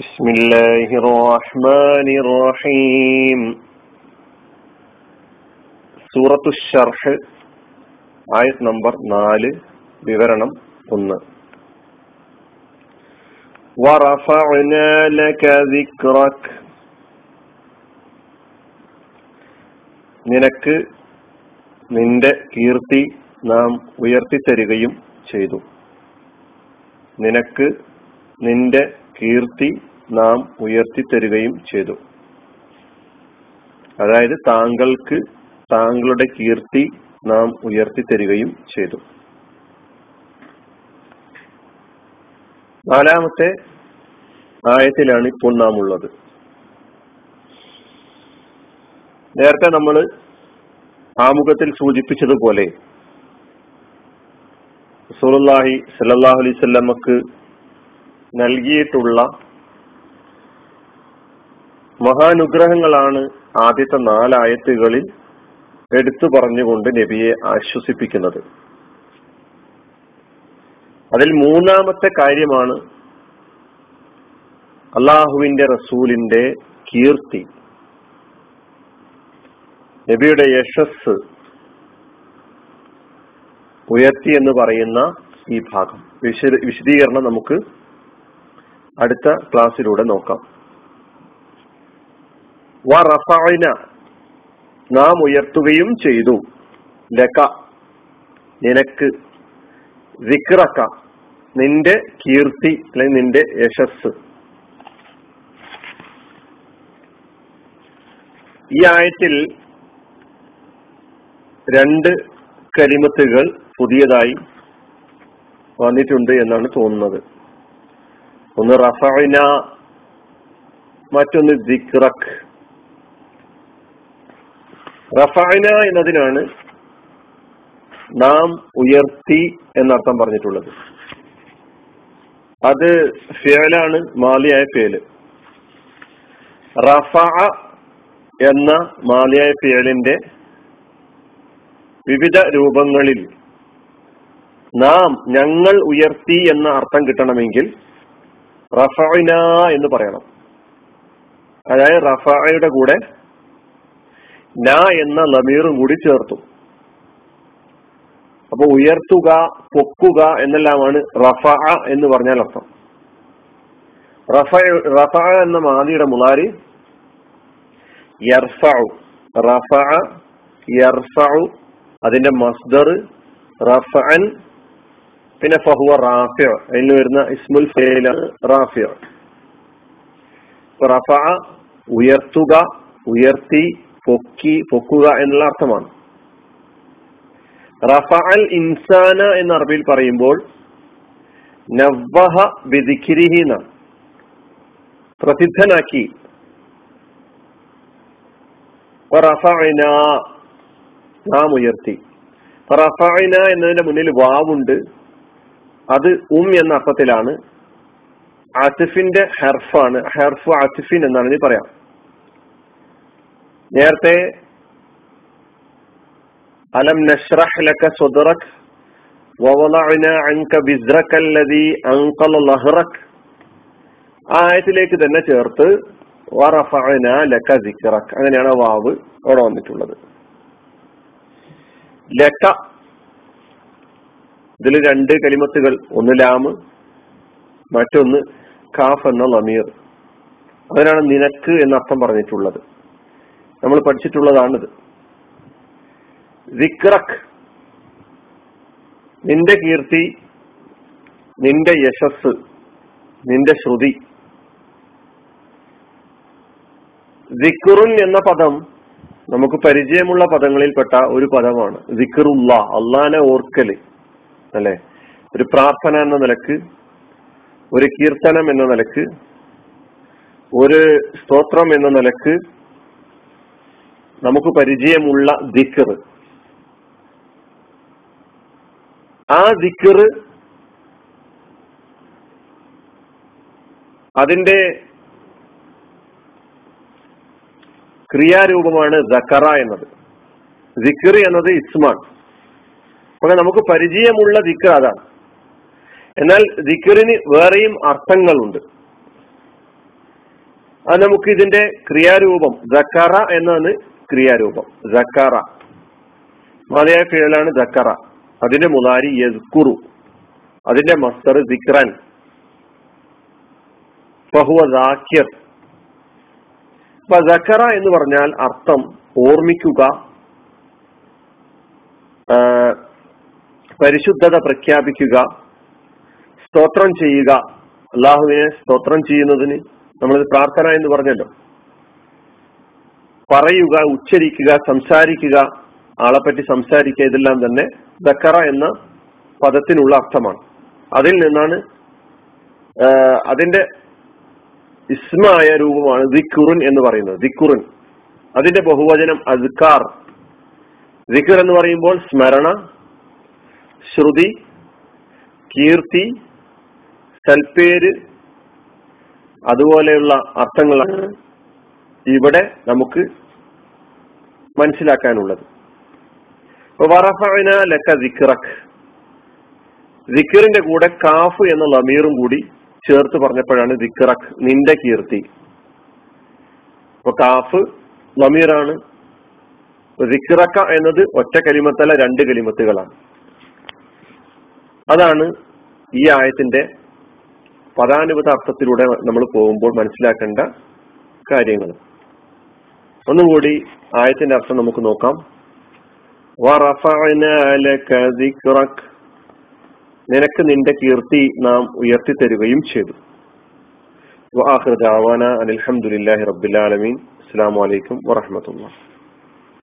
بسم الله الرحمن الرحيم സൂറത്തു ഷർഹ് ആയത് നമ്പർ നാല് വിവരണം ഒന്ന് ورفعنا لك ذكرك നിനക്ക് നിന്റെ കീർത്തി നാം ഉയർത്തിത്തരികയും ചെയ്തു നിനക്ക് നിന്റെ കീർത്തി നാം ഉയർത്തിത്തരുകയും ചെയ്തു. അതായത് താങ്കൾക്ക് താങ്കളുടെ കീർത്തി നാം ഉയർത്തിത്തരുകയും ചെയ്തു. നാലാമത്തെ ആയത്തിലാണ് ഇപ്പോൾ നാം ഉള്ളത്. നേരത്തെ നമ്മൾ ആമുഖത്തിൽ സൂചിപ്പിച്ചതുപോലെ റസൂലുള്ളാഹി സല്ലല്ലാഹു അലൈഹി വസല്ലമക്ക് നൽകിയിട്ടുള്ള മഹാനുഗ്രഹങ്ങളാണ് ആദ്യത്തെ നാലായത്തുകളിൽ എടുത്തു പറഞ്ഞുകൊണ്ട് നബിയെ ആശ്വസിപ്പിക്കുന്നത്. അതിൽ മൂന്നാമത്തെ കാര്യമാണ് അള്ളാഹുവിന്റെ റസൂലിന്റെ കീർത്തി. നബിയുടെ യശസ് ഉയർത്തി എന്ന് പറയുന്ന ഈ ഭാഗം. വിശദീകരണം നമുക്ക് അടുത്ത ക്ലാസ്സിലൂടെ നോക്കാം. വറഫഅന നാം ഉയർത്തുകയും ചെയ്തു. ലക. നിനക്ക്. വിക്രക്ക നിന്റെ കീർത്തി അല്ലെങ്കിൽ നിന്റെ യശസ് ഈ ആയത്തിൽ രണ്ട് കരിമത്തുകൾ പുതിയതായി വന്നിട്ടുണ്ട് എന്നാണ് തോന്നുന്നത്. ഒന്ന് റഫൈന മറ്റൊന്ന് ദിക്റക് റഫഅന എന്നതിനാണ് നാം ഉയർത്തി എന്നർത്ഥം പറഞ്ഞിട്ടുള്ളത്. അത് ഫേലാണ് മാലിയായ ഫേൽ റഫ എന്ന മാലിയായ ഫേലിന്റെ വിവിധ രൂപങ്ങളിൽ നാം ഞങ്ങൾ ഉയർത്തി എന്ന അർത്ഥം കിട്ടണമെങ്കിൽ റഫഅന എന്ന് പറയണം. അതായത് റഫയുടെ കൂടെ ന എന്ന ലമീറും കൂടി ചേർത്തു. അപ്പൊ ഉയർത്തുക പൊക്കുക എന്നെല്ലാമാണ് റഫ എന്ന് പറഞ്ഞാൽ അർത്ഥം. റഫ റഫ എന്ന മാതിയുടെ മുളാരി റഫ അതിന്റെ മസ്ദർ റഫഅൻ പിന്നെ ഫഹുവ റാഫിയ അതിന് വരുന്ന ഇസ്മുൽ റാഫിയ റഫ ഉയർത്തുക ഉയർത്തി പൊക്കി പൊക്കുക എന്നുള്ള അർത്ഥമാണ്. റഫ അൽ ഇൻസാന എന്ന അറബിയിൽ പറയുമ്പോൾ നവ്വഹ പ്രസിദ്ധനാക്കി. നാം ഉയർത്തി. റഫഅന എന്നതിന്റെ മുന്നിൽ വാവുണ്ട്. അത് ഉം എന്ന അർത്ഥത്തിലാണ്. ആസിഫിന്റെ ഹെർഫാണ്. ഹെർഫ് ആസിഫിൻ എന്നാണ് പറയാം. നേരത്തെ അലം നഷ്റഹ് ലക സ്വദറക് വവളഅന അൻക ബിസ്റക അല്ലദി അൻഖല ലഹ്റക് ആയത്തിലേക്ക് തന്നെ ചേർത്ത് വറഫഅന ലക സിക്റക് അങ്ങനെയാണ് വാവ് അവിടെ വന്നിട്ടുള്ളത്. ലക ഇതിൽ രണ്ട് കലിമത്തുകൾ ഒന്ന് ലാമ് മറ്റൊന്ന് കാഫ് എന്ന ലമീർ അതിനാണ് നിനക്ക് എന്ന അർത്ഥം പറഞ്ഞിട്ടുള്ളത്. നമ്മൾ പഠിച്ചിട്ടുള്ളതാണിത്. വിക്രക് നിന്റെ കീർത്തി നിന്റെ യശസ് നിന്റെ ശ്രുതി. വിക്റുൻ എന്ന പദം നമുക്ക് പരിചയമുള്ള പദങ്ങളിൽപ്പെട്ട ഒരു പദമാണ്. വിക്റുല്ല അള്ളാനെ ഓർക്കൽ അല്ലെ? ഒരു പ്രാർത്ഥന എന്ന നിലയ്ക്ക് ഒരു കീർത്തനം എന്ന നിലയ്ക്ക് ഒരു സ്തോത്രം എന്ന നിലയ്ക്ക് നമുക്ക് പരിചയമുള്ള ദിക്കർ ആ ദിക്കർ അതിന്റെ ക്രിയാരൂപമാണ് ദക്കറ എന്നത്. ദിക്കർ എന്നത് ഇസ്മാൻ അപ്പൊ നമുക്ക് പരിചയമുള്ള ദിക്കർ അതാണ്. എന്നാൽ ദിക്കറിന് വേറെയും അർത്ഥങ്ങളുണ്ട്. അത് നമുക്ക് ഇതിന്റെ ക്രിയാരൂപം ജക്കറ എന്നാണ് ക്രിയാരൂപം. ജക്കറ മതിയായ ഫിഴലാണ് ജക്കറ അതിന്റെ മുതാരി യസ്കുറു. അതിന്റെ മസ്തർ ദിക്രൻ ഫഹുവ ജാക്കിർ അപ്പൊ ജക്കറ എന്ന് പറഞ്ഞാൽ അർത്ഥം ഓർമ്മിക്കുക പരിശുദ്ധത പ്രഖ്യാപിക്കുക സ്തോത്രം ചെയ്യുക. അള്ളാഹുവിനെ സ്തോത്രം ചെയ്യുന്നതിന് നമ്മളിത് പ്രാർത്ഥന എന്ന് പറഞ്ഞല്ലോ. പറയുക ഉച്ചരിക്കുക സംസാരിക്കുക ആളെപ്പറ്റി സംസാരിക്കുക ഇതെല്ലാം തന്നെ ദക്കറ എന്ന പദത്തിനുള്ള അർത്ഥമാണ്. അതിൽ നിന്നാണ് അതിന്റെ ഇസ്മായ രൂപമാണ് ദിക്കുറുൻ എന്ന് പറയുന്നത്. ദിക്കുറുൻ അതിന്റെ ബഹുവചനം അസ്കാർ. ദിക്കുർ എന്ന് പറയുമ്പോൾ സ്മരണ ശ്രുതി കീർത്തി സൽപ്പേര് അതുപോലെയുള്ള അർത്ഥങ്ങളാണ്. ഇവിടെ നമുക്ക് മനസ്സിലാക്കാനുള്ളത്. ലക്ക ദിക്കറിന്റെ കൂടെ കാഫ് എന്ന ലമീറും കൂടി ചേർത്ത് പറഞ്ഞപ്പോഴാണ് ദിക്റഖ് നിന്റെ കീർത്തി. അപ്പൊ കാഫ് ലമീറാണ്. ദിക്റക്ക എന്നത് ഒറ്റ കലിമത്തല്ല രണ്ട് കലിമത്തുകളാണ്. അതാണ് ഈ ആയത്തിന്റെ പദാനുപത അർത്ഥത്തിലൂടെ നമ്മൾ പോകുമ്പോൾ മനസ്സിലാക്കേണ്ട കാര്യങ്ങൾ. ഒന്നുകൂടി ആയത്തിന്റെ അർത്ഥം നമുക്ക് നോക്കാം. നിനക്ക് നിന്റെ കീർത്തി നാം ഉയർത്തി തരുകയും ചെയ്തു വാഹൃദാവാന അനിൽഹമുല്ലാഹി റബ്ബുലാലമീൻ അസ്സാം വലൈക്കും വറഹമത്തുള്ള